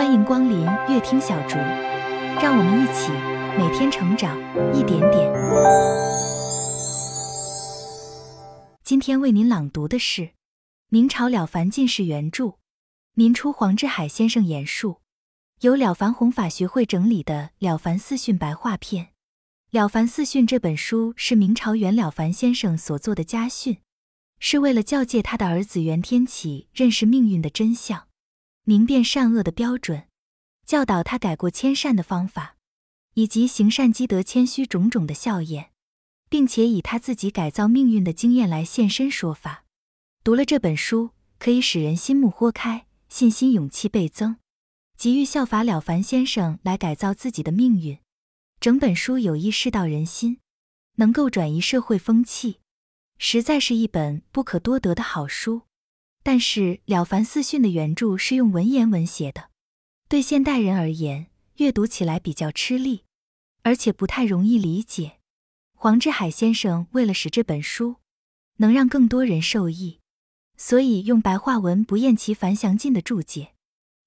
欢迎光临乐听小竹，让我们一起每天成长一点点。今天为您朗读的是明朝了凡进士原著，民初黄志海先生演述，由了凡弘法学会整理的《了凡四训》白话篇。《了凡四训》这本书是明朝袁了凡先生所做的家训，是为了教诫他的儿子袁天启认识命运的真相。明辨善恶的标准，教导他改过迁善的方法，以及行善积德、谦虚种种的效验，并且以他自己改造命运的经验来现身说法。读了这本书，可以使人心目豁开，信心勇气倍增，急于效法了凡先生来改造自己的命运。整本书有意世道人心，能够转移社会风气，实在是一本不可多得的好书。但是《了凡四训》的原著是用文言文写的，对现代人而言，阅读起来比较吃力，而且不太容易理解。黄志海先生为了使这本书能让更多人受益，所以用白话文不厌其烦详尽的注解，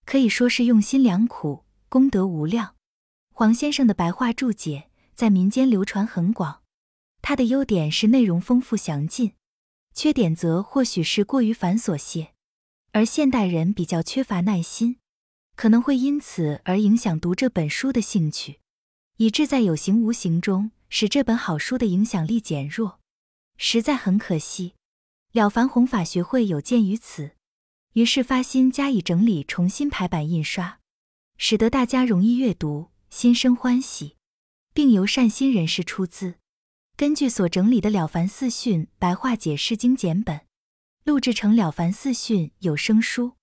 可以说是用心良苦，功德无量。黄先生的白话注解在民间流传很广，他的优点是内容丰富详尽。缺点则或许是过于繁琐些，而现代人比较缺乏耐心，可能会因此而影响读这本书的兴趣，以致在有形无形中使这本好书的影响力减弱，实在很可惜。了凡弘法学会有鉴于此，于是发心加以整理，重新排版印刷，使得大家容易阅读，心生欢喜，并由善心人士出资。根据所整理的《了凡四训》白话解释经简本，录制成《了凡四训》有声书，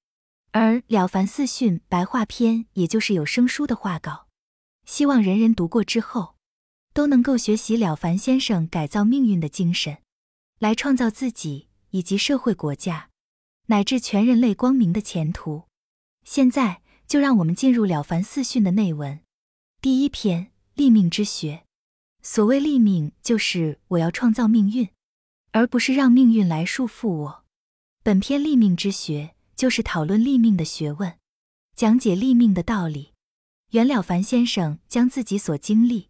而《了凡四训》白话篇也就是有声书的画稿。希望人人读过之后，都能够学习了凡先生改造命运的精神，来创造自己以及社会、国家乃至全人类光明的前途。现在就让我们进入《了凡四训》的内文。第一篇：立命之学。所谓立命，就是我要创造命运，而不是让命运来束缚我。本篇立命之学，就是讨论立命的学问，讲解立命的道理。袁了凡先生将自己所经历、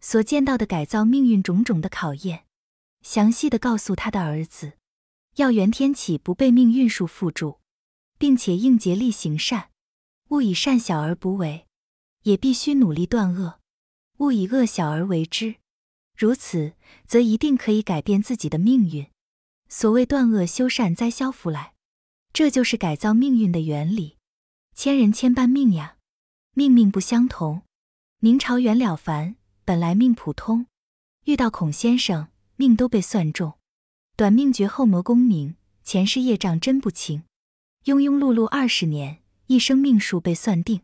所见到的改造命运种种的考验，详细的告诉他的儿子，要袁天启不被命运束缚住，并且应竭力行善，勿以善小而不为，也必须努力断恶。勿以恶小而为之，如此，则一定可以改变自己的命运。所谓断恶修善，灾消福来，这就是改造命运的原理。千人千般命呀，命命不相同。明朝袁了凡本来命普通，遇到孔先生，命都被算中，短命绝后磨功名，前世业障真不轻。庸庸碌碌二十年，一生命数被算定。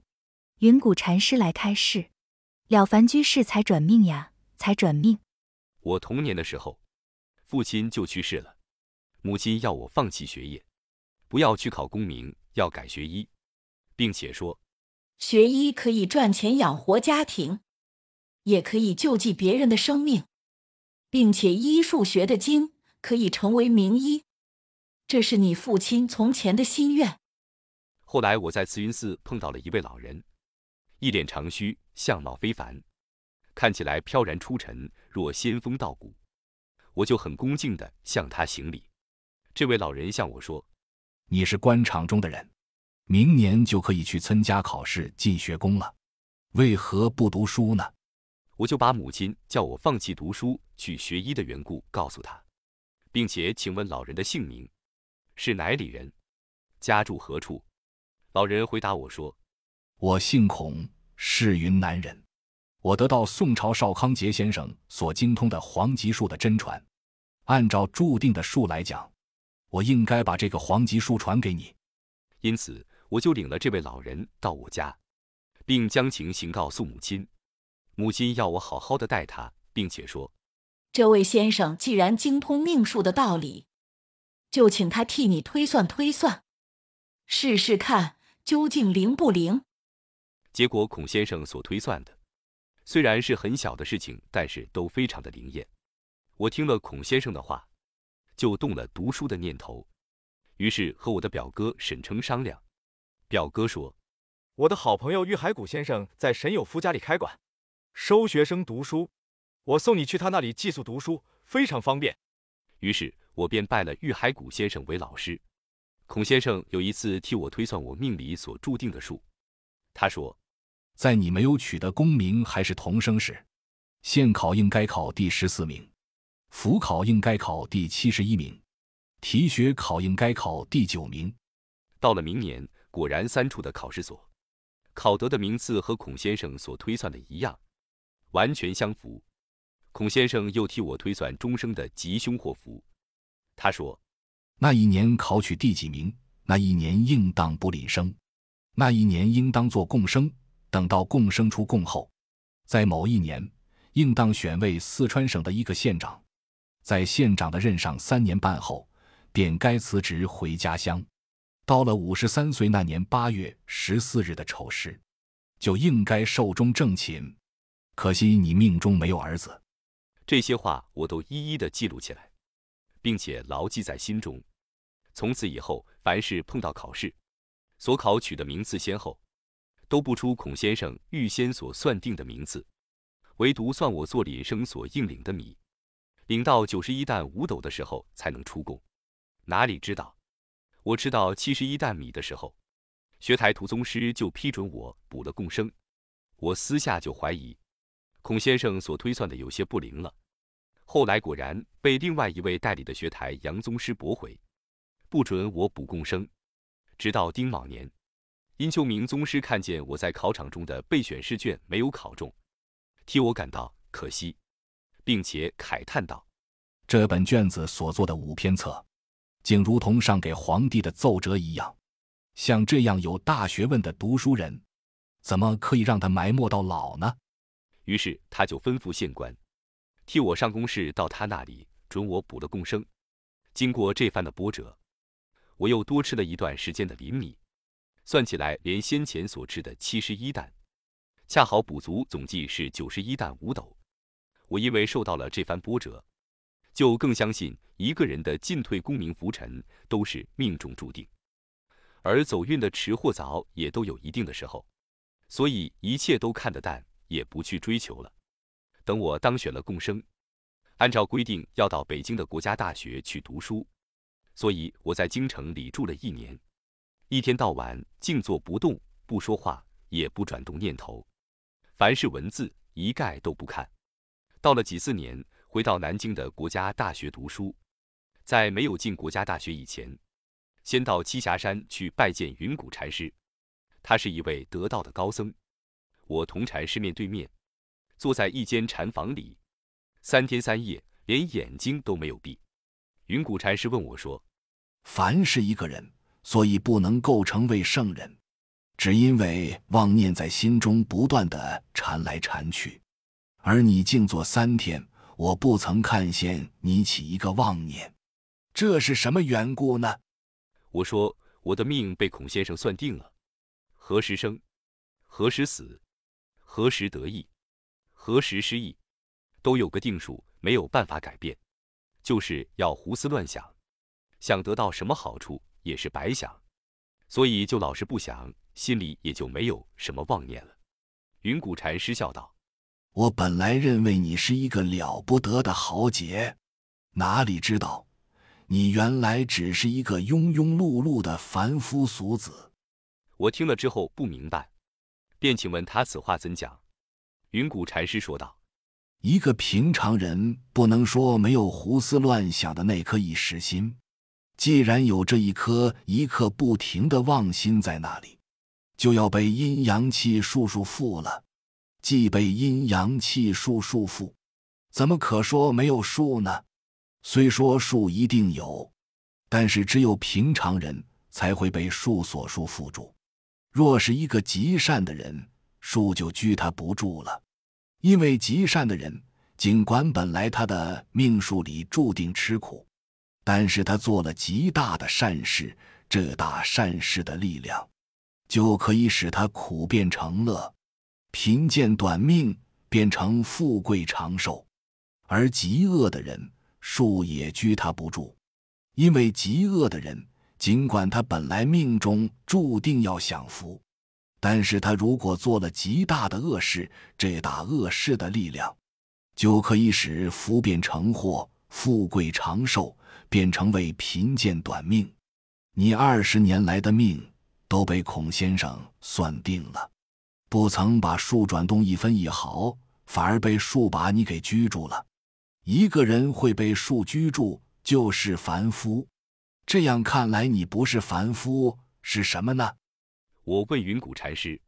云谷禅师来开示。了凡居士才转命呀，才转命。我童年的时候，父亲就去世了，母亲要我放弃学业，不要去考功名，要改学医，并且说，学医可以赚钱养活家庭，也可以救济别人的生命，并且医术学的精可以成为名医。这是你父亲从前的心愿。后来我在慈云寺碰到了一位老人。一脸长须，相貌非凡，看起来飘然出尘，若仙风道骨。我就很恭敬地向他行礼。这位老人向我说：“你是官场中的人，明年就可以去参加考试进学宫了，为何不读书呢？”我就把母亲叫我放弃读书去学医的缘故告诉他，并且请问老人的姓名，是哪里人，家住何处。老人回答我说。我姓孔，是云南人。我得到宋朝邵康节先生所精通的黄极术的真传，按照注定的术来讲，我应该把这个黄极术传给你。因此，我就领了这位老人到我家，并将情形告诉母亲。母亲要我好好的待他，并且说：“这位先生既然精通命数的道理，就请他替你推算推算，试试看究竟灵不灵。”结果孔先生所推算的，虽然是很小的事情，但是都非常的灵验。我听了孔先生的话，就动了读书的念头，于是和我的表哥沈称商量。表哥说：“我的好朋友玉海谷先生在沈有夫家里开馆，收学生读书。我送你去他那里寄宿读书，非常方便。于是我便拜了玉海谷先生为老师。孔先生有一次替我推算我命里所注定的数，他说，在你没有取得功名还是童生时，县考应该考第十四名，府考应该考第七十一名，提学考应该考第九名。到了明年，果然三处的考试所考得的名次和孔先生所推算的一样，完全相符。孔先生又替我推算终生的吉凶祸福，他说。那一年考取第几名？那一年应当不领生，那一年应当做贡生。等到贡生出贡后，在某一年，应当选为四川省的一个县长。在县长的任上三年半后，便该辞职回家乡。到了五十三岁那年八月十四日的丑时，就应该寿终正寝。可惜你命中没有儿子。这些话我都一一的记录起来，并且牢记在心中。从此以后，凡是碰到考试，所考取的名次先后，都不出孔先生预先所算定的名字，唯独算我做领生所应领的米，领到九十一担五斗的时候才能出贡。哪里知道，我吃到七十一担米的时候，学台徒宗师就批准我补了贡生。我私下就怀疑，孔先生所推算的有些不灵了。后来果然被另外一位代理的学台杨宗师驳回。不准我补贡生，直到丁卯年，殷秋明宗师看见我在考场中的备选试卷没有考中，替我感到可惜，并且慨叹道：“这本卷子所做的五篇册，竟如同上给皇帝的奏折一样。像这样有大学问的读书人，怎么可以让他埋没到老呢？”于是他就吩咐县官，替我上公事到他那里，准我补了贡生。经过这番的波折。我又多吃了一段时间的磷米，算起来连先前所吃的七十一担，恰好补足，总计是九十一担五斗。我因为受到了这番波折，就更相信一个人的进退功名浮沉都是命中注定，而走运的迟或早也都有一定的时候，所以一切都看得淡，也不去追求了。等我当选了共生，按照规定要到北京的国家大学去读书。所以我在京城里住了一年，一天到晚静坐不动，不说话，也不转动念头，凡是文字一概都不看。到了几四年，回到南京的国家大学读书，在没有进国家大学以前，先到栖霞山去拜见云谷禅师，他是一位得道的高僧。我同禅师面对面，坐在一间禅房里，三天三夜连眼睛都没有闭。云谷禅师问我说。凡是一个人，所以不能构成为圣人，只因为妄念在心中不断的缠来缠去。而你静坐三天，我不曾看见你起一个妄念，这是什么缘故呢？我说我的命被孔先生算定了，何时生，何时死，何时得意，何时失意，都有个定数，没有办法改变，就是要胡思乱想。想得到什么好处也是白想，所以就老是不想，心里也就没有什么妄念了。云谷禅师笑道：“我本来认为你是一个了不得的豪杰，哪里知道，你原来只是一个庸庸碌碌的凡夫俗子。”我听了之后不明白，便请问他此话怎讲。云谷禅师说道：“一个平常人不能说没有胡思乱想的那颗一时心。”既然有这一颗一刻不停的妄心在那里，就要被阴阳气束束缚了。既被阴阳气束束缚，怎么可说没有数呢？虽说数一定有，但是只有平常人才会被数所束缚住。若是一个极善的人，数就拘他不住了。因为极善的人，尽管本来他的命数里注定吃苦。但是他做了极大的善事，这大善事的力量，就可以使他苦变成乐，贫贱短命变成富贵长寿。而极恶的人，树也拘他不住，因为极恶的人，尽管他本来命中注定要享福，但是他如果做了极大的恶事，这大恶事的力量，就可以使福变成祸，富贵长寿变成为贫贱短命。你二十年来的命都被孔先生算定了，不曾把树转动一分一毫，反而被树把你给拘住了。一个人会被树居住，就是凡夫。这样看来，你不是凡夫，是什么呢？我问云谷禅师：“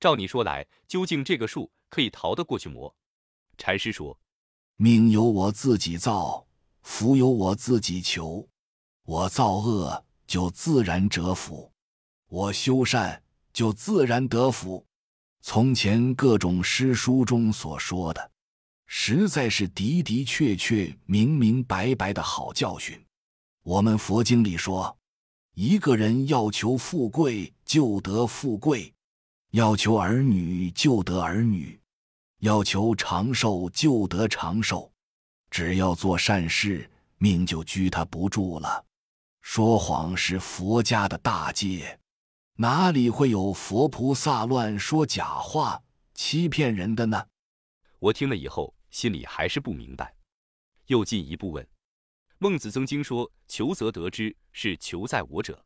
照你说来，究竟这个树可以逃得过去魔？”禅师说：“命由我自己造，福由我自己求。我造恶，就自然折福；我修善，就自然得福。从前各种诗书中所说的。”实在是的的确确、明明白白的好教训。我们佛经里说，一个人要求富贵就得富贵，要求儿女就得儿女，要求长寿就得长寿。只要做善事，命就拘他不住了。说谎是佛家的大戒，哪里会有佛菩萨乱说假话、欺骗人的呢？我听了以后。心里还是不明白，又进一步问：“孟子曾经说‘求则得之’，是求在我者，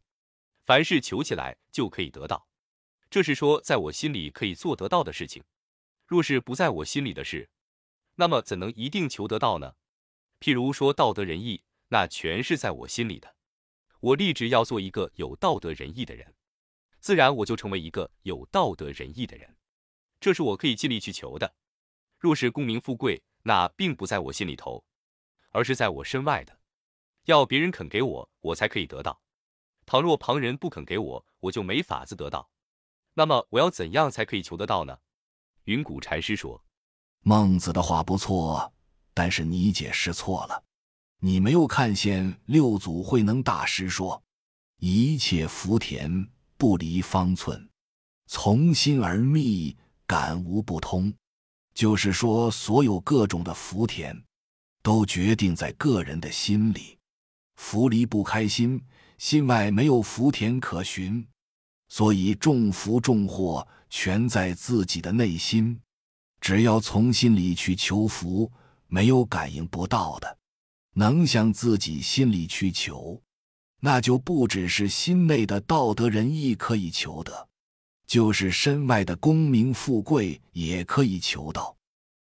凡事求起来就可以得到。这是说在我心里可以做得到的事情。若是不在我心里的事，那么怎能一定求得到呢？譬如说道德仁义，那全是在我心里的。我立志要做一个有道德仁义的人，自然我就成为一个有道德仁义的人。这是我可以尽力去求的。”若是功名富贵，那并不在我心里头，而是在我身外的，要别人肯给我，我才可以得到。倘若旁人不肯给我，我就没法子得到。那么我要怎样才可以求得到呢？云谷禅师说：“孟子的话不错，但是你解释错了。你没有看见六祖慧能大师说：‘一切福田不离方寸，从心而觅，感无不通。’”就是说，所有各种的福田，都决定在个人的心里。福离不开心，心外没有福田可寻，所以众福众祸全在自己的内心。只要从心里去求福，没有感应不到的，能向自己心里去求，那就不只是心内的道德仁义可以求得。就是身外的功名富贵也可以求到，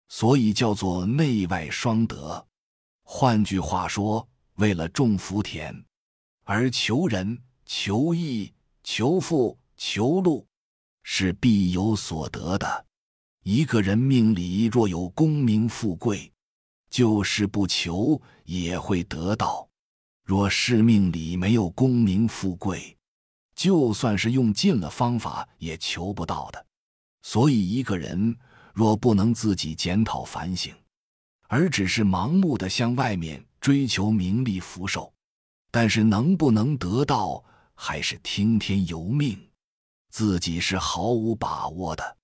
所以叫做内外双得。换句话说，为了种福田而求人、求义、求富、求禄，是必有所得的。一个人命里若有功名富贵，就是不求也会得到；若是命里没有功名富贵，就算是用尽了方法，也求不到的。所以，一个人若不能自己检讨反省，而只是盲目的向外面追求名利福寿，但是能不能得到，还是听天由命，自己是毫无把握的。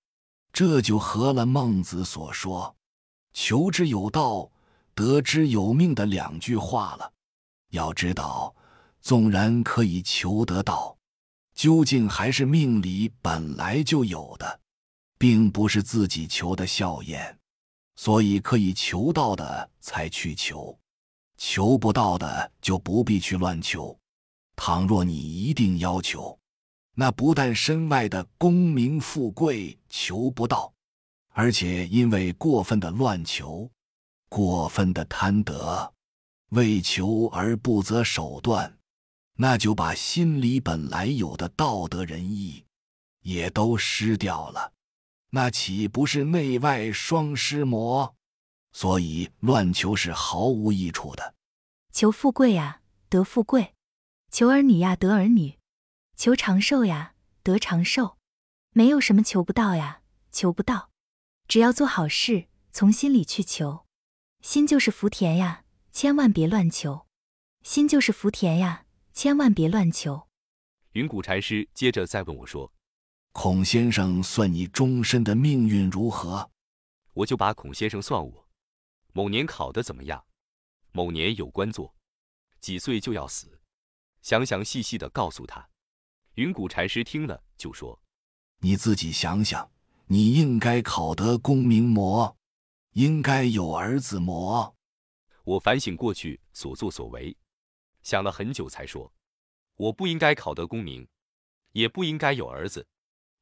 这就合了孟子所说“求之有道，得之有命”的两句话了。要知道，纵然可以求得到。究竟还是命里本来就有的，并不是自己求的效验，所以可以求到的才去求，求不到的就不必去乱求。倘若你一定要求，那不但身外的功名富贵求不到，而且因为过分的乱求，过分的贪得，为求而不择手段。那就把心里本来有的道德仁义，也都失掉了，那岂不是内外双失魔？所以乱求是毫无益处的。求富贵呀，得富贵；求儿女呀，得儿女；求长寿呀，得长寿。没有什么求不到呀，求不到。只要做好事，从心里去求，心就是福田呀，千万别乱求。心就是福田呀。千万别乱求。云谷禅师接着再问我说：“孔先生算你终身的命运如何？”我就把孔先生算我某年考得怎么样，某年有官做，几岁就要死，详详细细的告诉他。云谷禅师听了就说：“你自己想想，你应该考得功名模，应该有儿子模。我反省过去所作所为，想了很久，才说：我不应该考得功名，也不应该有儿子，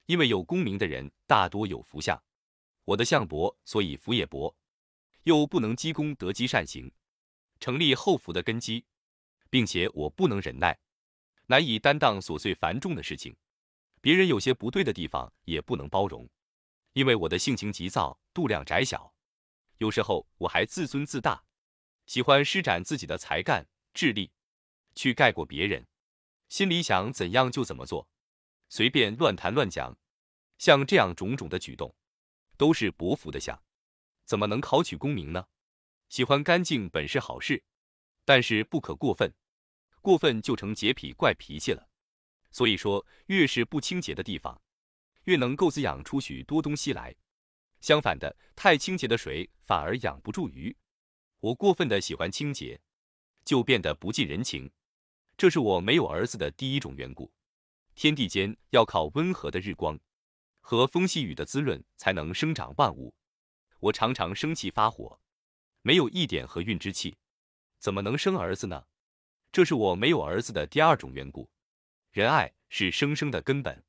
因为有功名的人大多有福相。我的相薄，所以福也薄，又不能积功德积善行，成立后福的根基，并且我不能忍耐，难以担当琐碎繁重的事情。别人有些不对的地方也不能包容，因为我的性情急躁，度量窄小，有时候我还自尊自大，喜欢施展自己的才干智力，去盖过别人，心里想怎样就怎么做，随便乱谈乱讲，像这样种种的举动。都是薄福的相，怎么能考取功名呢？喜欢干净本是好事，但是不可过分，过分就成洁癖怪脾气了。所以说，越是不清洁的地方，越能够滋养出许多东西来。相反的，太清洁的水反而养不住鱼。我过分的喜欢清洁，就变得不近人情，这是我没有儿子的第一种缘故。天地间要靠温和的日光。和风细雨的滋润才能生长万物。我常常生气发火，没有一点和运之气，怎么能生儿子呢？这是我没有儿子的第二种缘故。仁爱是生生的根本，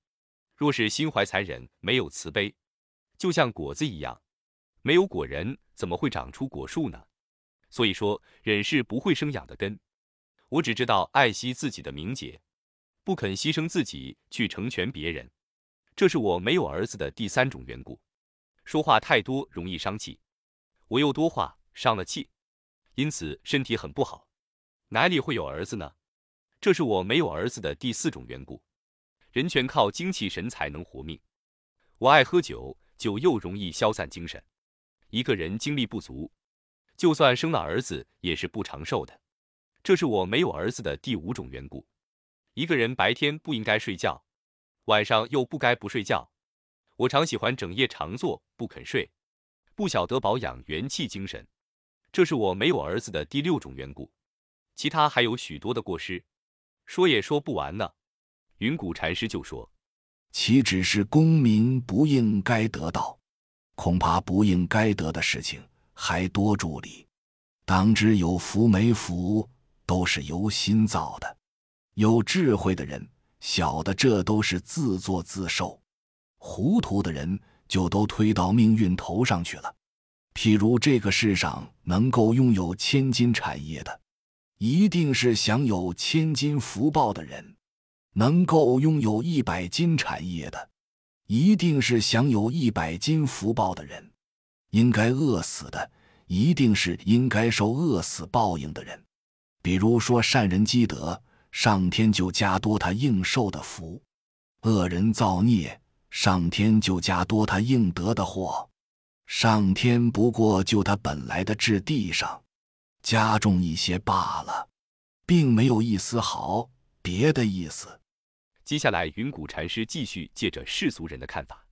若是心怀残忍，没有慈悲，就像果子一样，没有果仁，怎么会长出果树呢？所以说，忍是不会生养的根。我只知道爱惜自己的名节，不肯牺牲自己去成全别人。这是我没有儿子的第三种缘故，说话太多容易伤气，我又多话伤了气，因此身体很不好，哪里会有儿子呢？这是我没有儿子的第四种缘故，人全靠精气神才能活命，我爱喝酒，酒又容易消散精神，一个人精力不足，就算生了儿子也是不长寿的，这是我没有儿子的第五种缘故，一个人白天不应该睡觉。晚上又不该不睡觉，我常喜欢整夜长坐不肯睡，不晓得保养元气精神，这是我没有儿子的第六种缘故。其他还有许多的过失，说也说不完呢。云谷禅师就说：“岂止是功名不应该得到，恐怕不应该得的事情还多助理。当知有福没福都是由心造的，有智慧的人。”晓得这都是自作自受，糊涂的人就都推到命运头上去了。譬如这个世上能够拥有千金产业的，一定是享有千金福报的人；能够拥有一百金产业的，一定是享有一百金福报的人；应该饿死的，一定是应该受饿死报应的人。比如说善人积德。上天就加多他应受的福，恶人造孽，上天就加多他应得的祸。上天不过就他本来的质地上，加重一些罢了，并没有一丝毫别的意思。接下来，云谷禅师继续借着世俗人的看法，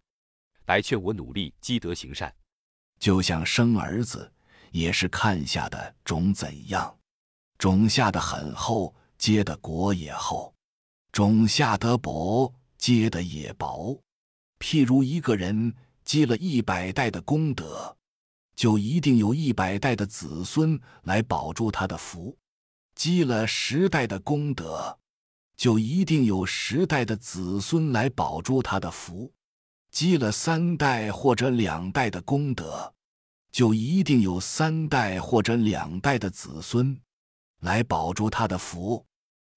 来劝我努力积德行善，就像生儿子，也是看下的种怎样，种下的很厚。结的果也厚，种下的薄，结的也薄。譬如一个人积了一百代的功德，就一定有一百代的子孙来保住他的福；积了十代的功德，就一定有十代的子孙来保住他的福；积了三代或者两代的功德，就一定有三代或者两代的子孙。来保住他的福。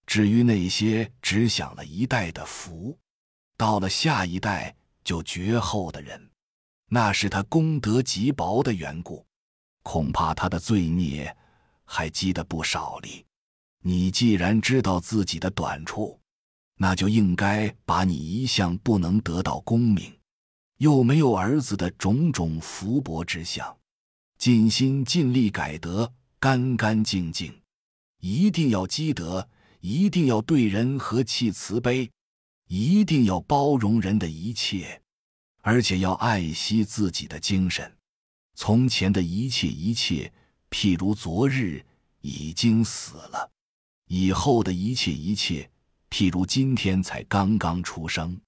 至于那些只享了一代的福，到了下一代就绝后的人，那是他功德极薄的缘故，恐怕他的罪孽还积得不少哩。你既然知道自己的短处，那就应该把你一向不能得到功名，又没有儿子的种种福薄之相，尽心尽力改得干干净净。一定要积德，一定要对人和气慈悲，一定要包容人的一切，而且要爱惜自己的精神。从前的一切一切，譬如昨日已经死了；以后的一切一切，譬如今天才刚刚出生。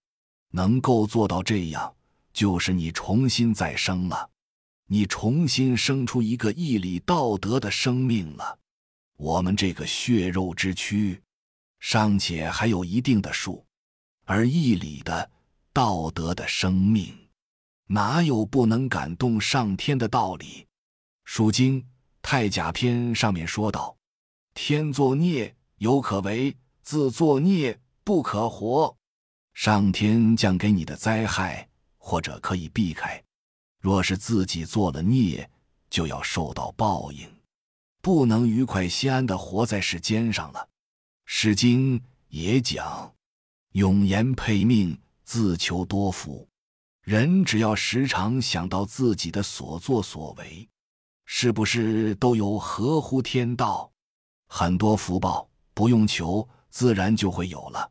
能够做到这样，就是你重新再生了，你重新生出一个义理道德的生命了。我们这个血肉之躯，尚且还有一定的数，而义理的、道德的生命，哪有不能感动上天的道理？《书经·太甲篇》上面说道：“天作孽，犹可为；自作孽，不可活。”上天降给你的灾害，或者可以避开；若是自己做了孽，就要受到报应。不能愉快心安的活在世间上了，《诗经》也讲：“永言配命，自求多福。”人只要时常想到自己的所作所为，是不是都有合乎天道？很多福报不用求，自然就会有了。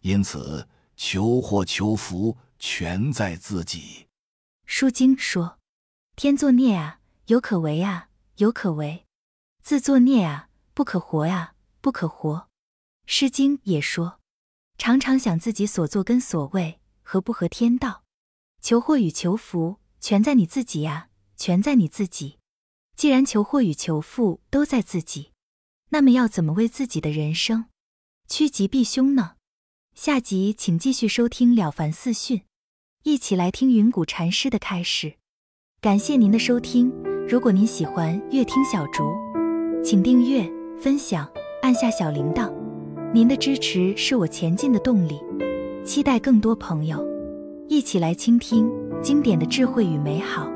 因此，求或求福全在自己。《书经》说：“天作孽啊，有可为啊，有可为。”自作孽啊，不可活呀，不可活。《诗经》也说，常常想自己所作跟所为合不合天道，求祸与求福全在你自己呀，全在你自己。既然求祸与求福都在自己，那么要怎么为自己的人生趋吉避凶呢？下集请继续收听《了凡四训》，一起来听云谷禅师的开示。感谢您的收听，如果您喜欢乐听小竹。请订阅、分享，按下小铃铛。您的支持是我前进的动力。期待更多朋友一起来倾听经典的智慧与美好。